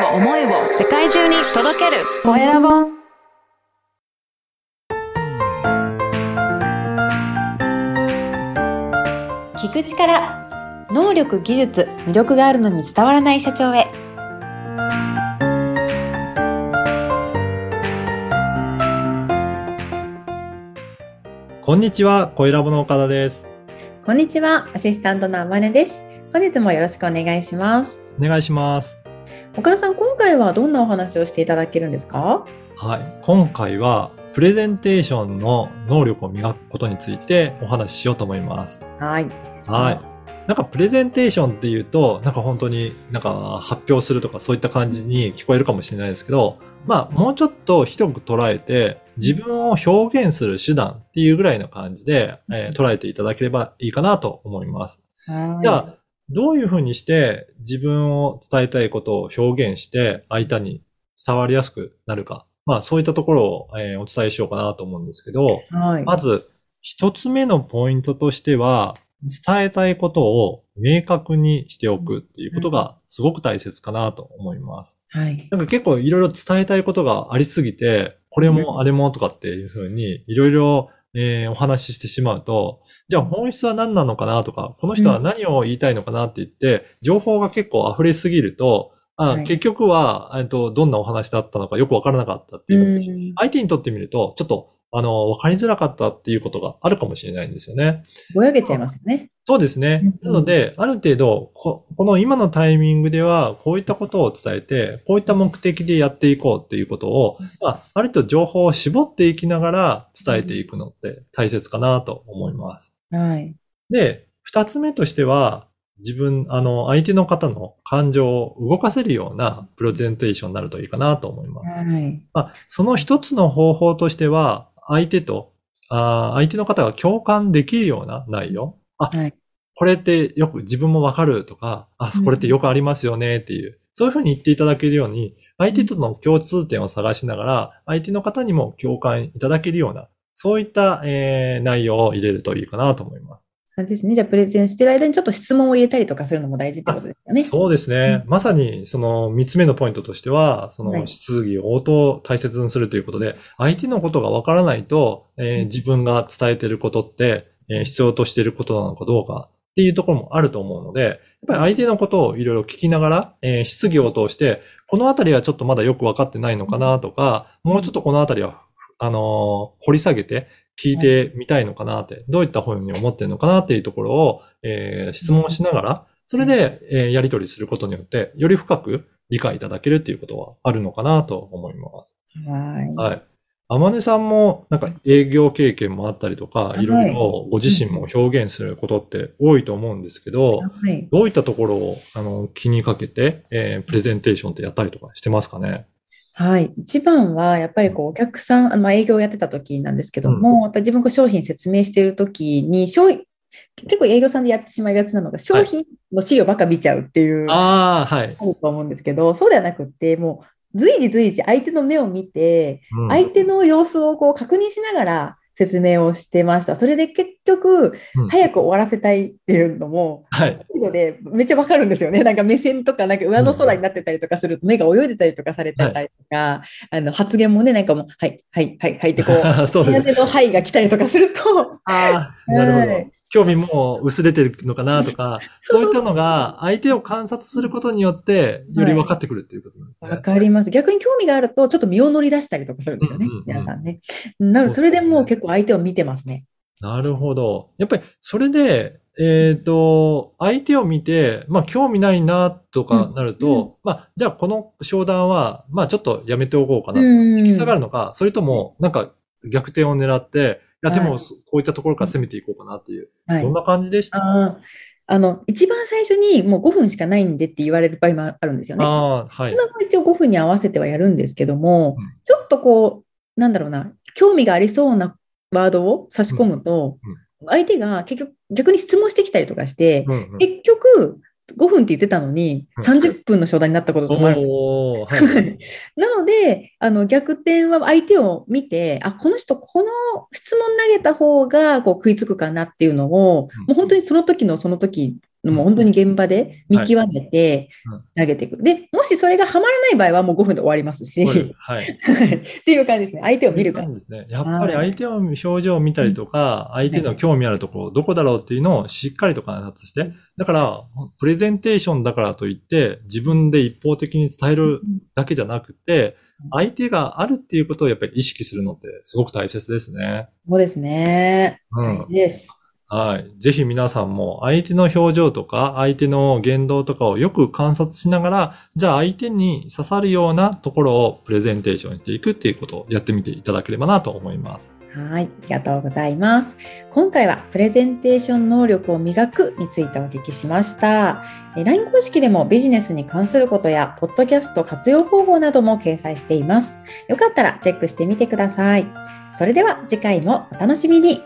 を思いを世界中に届ける。コエラボ聞く力能力技術魅力があるのに伝わらない社長へ。こんにちは、コエラボの岡田です。こんにちはアシスタントのあまねです。本日もよろしくお願いします。お願いします。岡田さん今回はどんなお話をしていただけるんですか？はい。今回は、プレゼンテーションの能力を磨くことについてお話ししようと思います。はいはい。なんかプレゼンテーションっていうと、なんか本当になんか発表するとかそういった感じに聞こえるかもしれないですけど、まあもうちょっと広く捉えて、自分を表現する手段っていうぐらいの感じで、えー捉えていただければいいかなと思います。はいじゃあ、どういうふうにして自分を伝えたいことを表現して相手に伝わりやすくなるか。まあそういったところを、えーお伝えしようかなと思うんですけど、はいまず一つ目のポイントとしては、伝えたいことを明確にしておくっていうことがすごく大切かなと思います。はいなんか結構いろいろ伝えたいことがありすぎて、これもあれもとかっていうふうにいろいろえーお話ししてしまうと、じゃあ本質は何なのかなとか、この人は何を言いたいのかなって言って、情報が結構溢れすぎると、あはい結局は、えっと、どんなお話だったのかよくわからなかったっていうう。ん相手にとってみると、ちょっと、あの、わかりづらかったっていうことがあるかもしれないんですよね。ぼやけちゃいますよねそうですね。うんなので、ある程度こ、この今のタイミングでは、こういったことを伝えて、こういった目的でやっていこうっていうことを、まあ、ある程度情報を絞っていきながら伝えていくのって大切かなと思います。はいで、二つ目としては、自分、あの、相手の方の感情を動かせるようなプレゼンテーションになるといいかなと思います。はいまあ、その一つの方法としては、相手と、あー相手の方が共感できるような内容？あ、はいこれってよく自分もわかるとか、あ、これってよくありますよねっていう、そういうふうに言っていただけるように、相手との共通点を探しながら、相手の方にも共感いただけるような、そういった、えー内容を入れるといいかなと思います。そうですね。じゃあ、プレゼンしてる間にちょっと質問を入れたりとかするのも大事ってことですよね。そうですね。まさに、その三つ目のポイントとしては、そはいの質疑応答を大切にするということで、相手のことがわからないと、えー自分が伝えていることって、えー必要としていることなのかどうかっていうところもあると思うので、やっぱり相手のことをいろいろ聞きながら、えー質疑応答して、このあたりはちょっとまだよくわかってないのかなとか、もうちょっとこのあたりは、あのー掘り下げて聞いてみたいのかなって、どういったふうに思ってるのかなっていうところを、えー質問しながら、それで、えーやり取りすることによって、より深く理解いただけるっていうことはあるのかなと思います。はい。はい。あまねさんも、なんか営業経験もあったりとか、はいいろいろご自身も表現することって多いと思うんですけど、はい。どういったところをあの気にかけて、えープレゼンテーションってやったりとかしてますかね？はい。一番は、やっぱりこう、お客さん、あのまあ、営業をやってた時なんですけども、やっぱり自分が商品説明している時に、商品、結構営業さんでやってしまいがちなのが、商品の資料ばっか見ちゃうっていう、あああ、はい。ると思うんですけど、そうではなくって、もう、随時随時相手の目を見て、うん相手の様子をこう確認しながら説明をしてました。それで結局、うん早く終わらせたいっていうのも、はい。のでめっちゃわかるんですよね。なんか目線とか、なんか上の空になってたりとかすると、目が泳いでたりとかされてたりとか、あの発言もね、なんかもう、はい、はい、はい、はいってこう、そうです。のはいが来たりとかすると、ああ、なるほど。はい興味も薄れてるのかなとか、そういったのが相手を観察することによって、より分かってくるっていうことなんですね。わかります。逆に興味があると、ちょっと身を乗り出したりとかするんですよねうんうんうん、皆さんね。なので、それでもう結構相手を見てますね。なるほど。やっぱり、それで、えっ、と、相手を見て、まあ、興味ないな、とかなると、うんうんまあ、じゃあ、この商談は、まあ、ちょっとやめておこうかな。うん引き下がるのか、それとも、なんか、逆転を狙って、いや、でも、はいこういったところから攻めていこうかなっていう。はい。どんな感じでした？あの、一番最初にもう5分しかないんでって言われる場合もあるんですよね。はい。今も一応5分に合わせてはやるんですけども、うん。ちょっとこう、なんだろうな、興味がありそうなワードを差し込むと、相手が結局逆に質問してきたりとかして、うんうん。結局5分って言ってたのにうん。30分の商談になったこともあるはい。なので、あの逆転は相手を見て、あ、この人、この質問投げた方がこう食いつくかなっていうのを、うん。もう本当にその時のその時のも本当に現場で見極めて投げていく。で、もしそれがハマらない場合はもう5分で終わりますし、はい。っていう感じですね。相手を見るから。ですね。やっぱり相手の表情を見たりとか、相手の興味あるところ、どこだろうっていうのをしっかりと観察して、だから、プレゼンテーションだからといって、自分で一方的に伝えるだけじゃなくて、相手があるっていうことをやっぱり意識するのってすごく大切ですね。そうですね。うん大事です。はい。ぜひ皆さんも相手の表情とか相手の言動とかをよく観察しながら、じゃあ相手に刺さるようなところをプレゼンテーションしていくっていうことをやってみていただければなと思います。はい、ありがとうございます。今回はプレゼンテーション能力を磨くについてお聞きしました。LINE 公式でもビジネスに関することや、ポッドキャスト活用方法なども掲載しています。よかったらチェックしてみてください。それでは次回もお楽しみに。